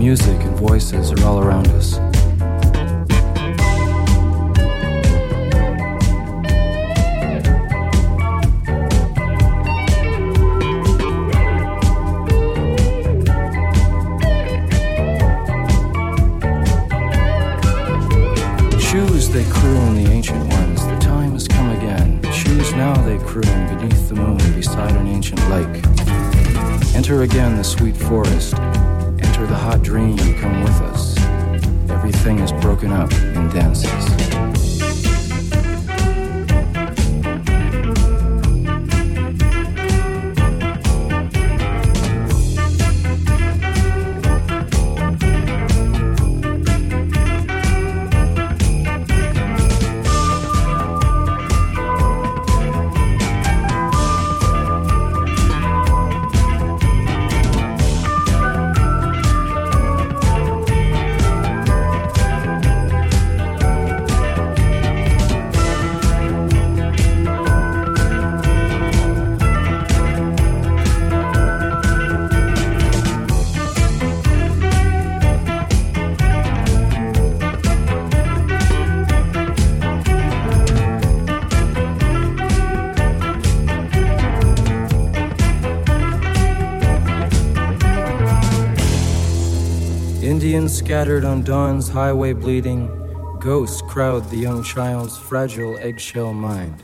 music and voices are all around us. Shoes they croon the ancient ones, the time has come again. Shoes now, they croon beneath the moon beside an ancient lake. Enter again the sweet forest the hot dream, come with us. Everything is broken up and dances. Scattered on dawn's highway bleeding, ghosts crowd the young child's fragile eggshell mind.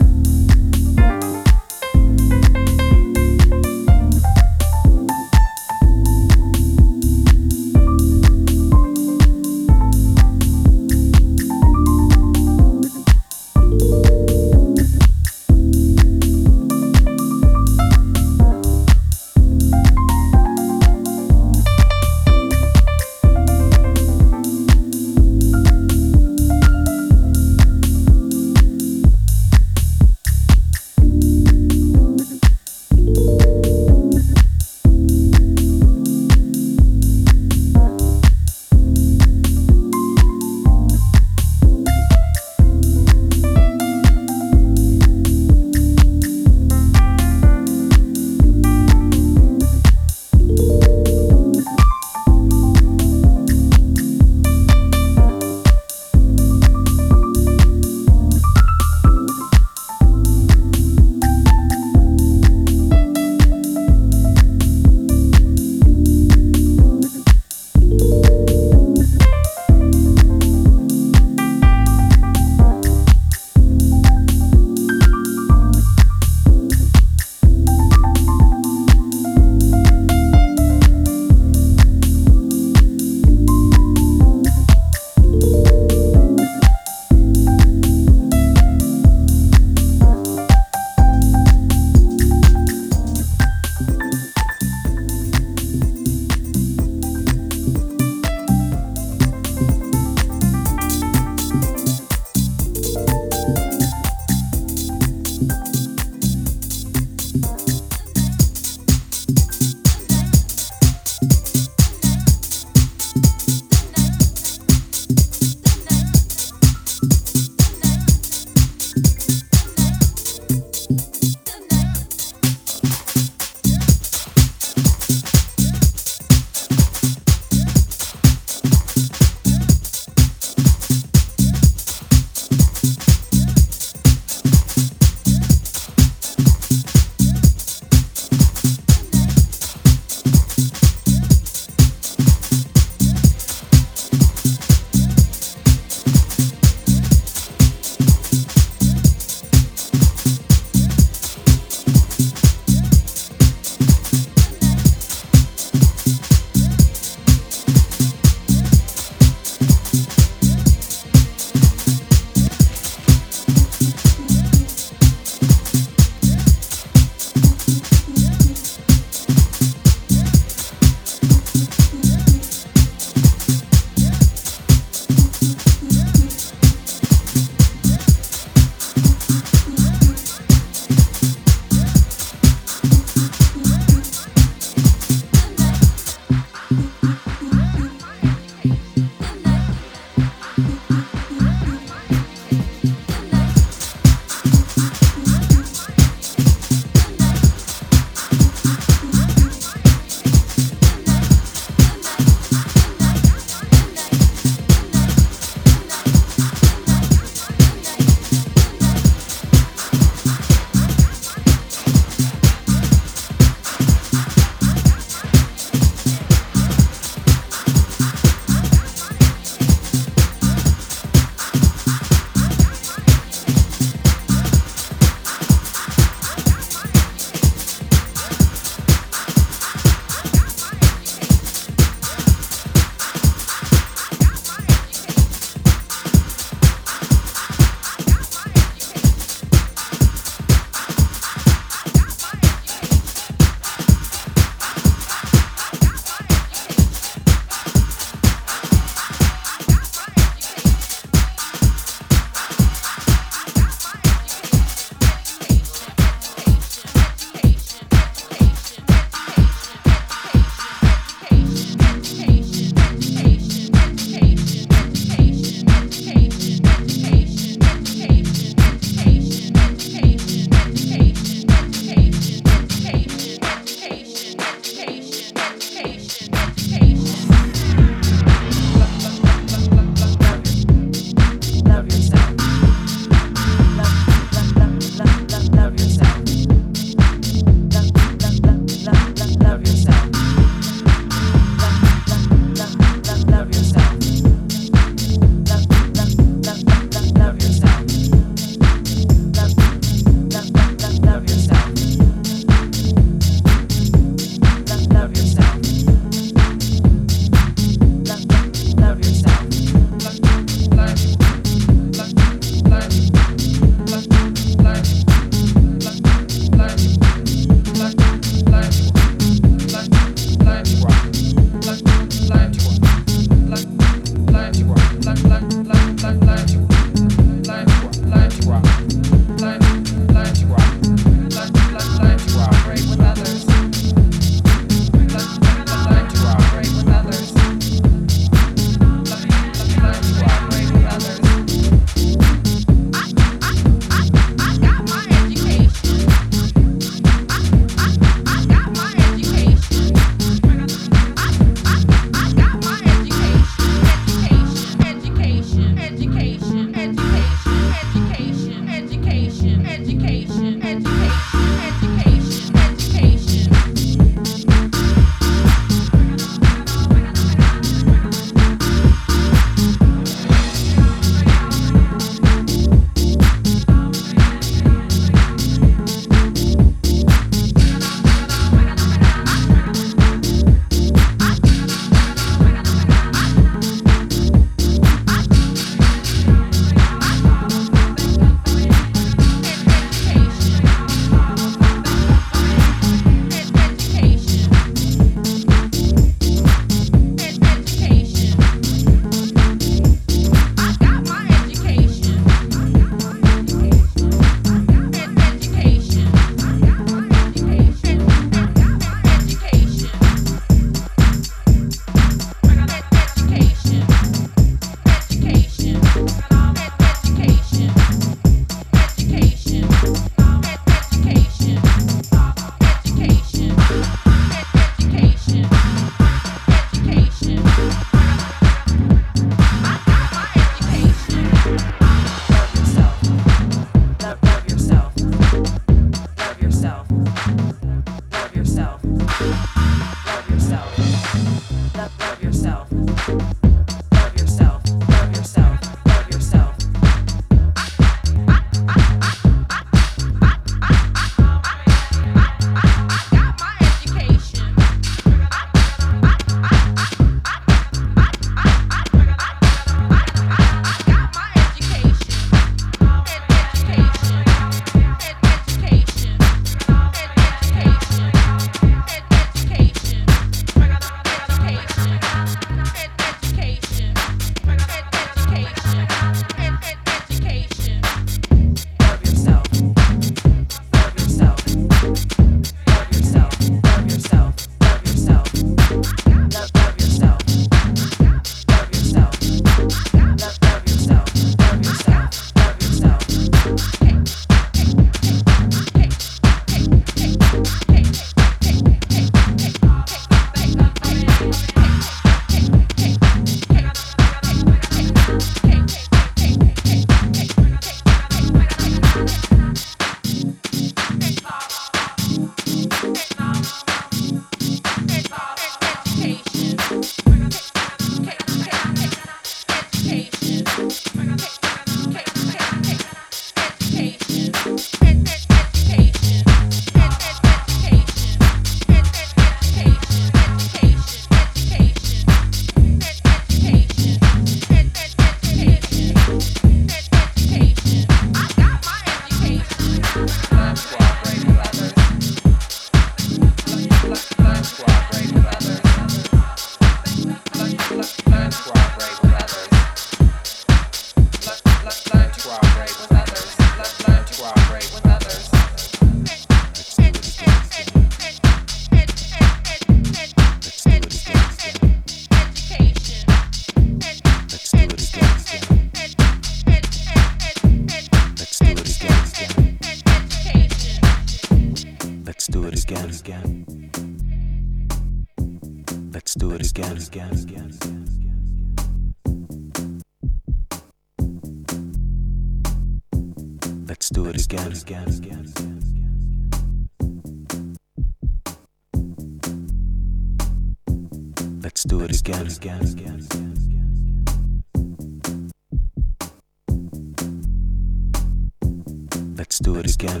do it again.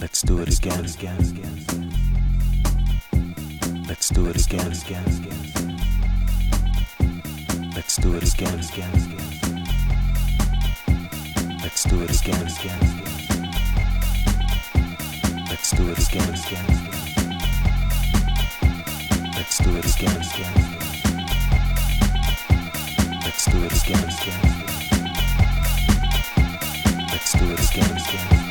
Let's do it again. Let's do it again. Let's do it again. Let's do it again. Let's do it again. Let's do it again. Let's do it again. Let's do it again. again.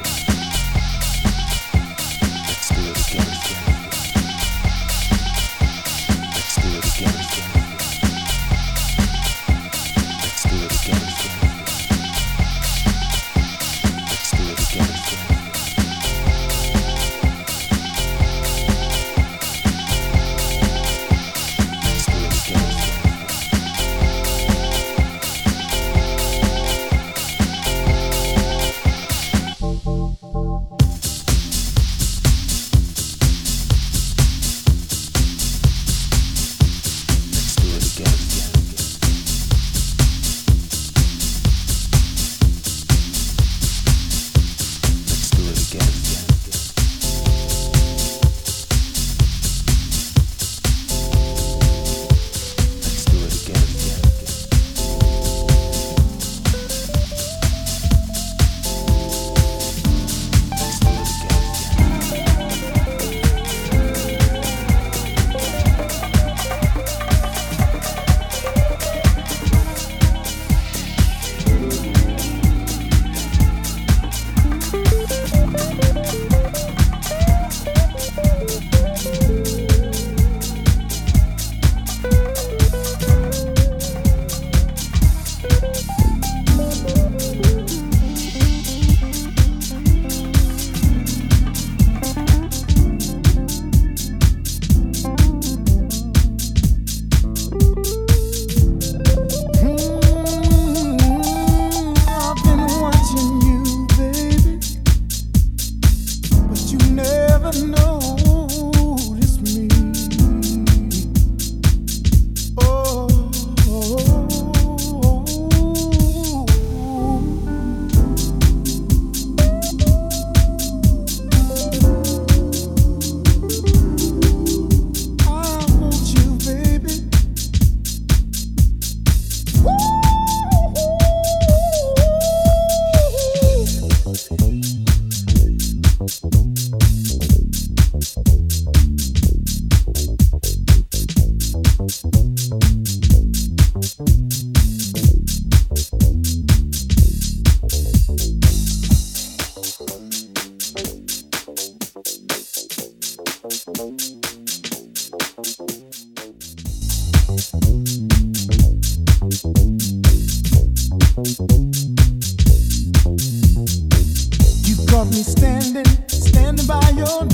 me standing, standing by your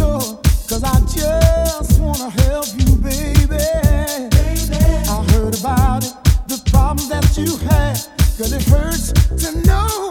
I just wanna help you, baby. I heard about it, the that you. Cause it hurts to know.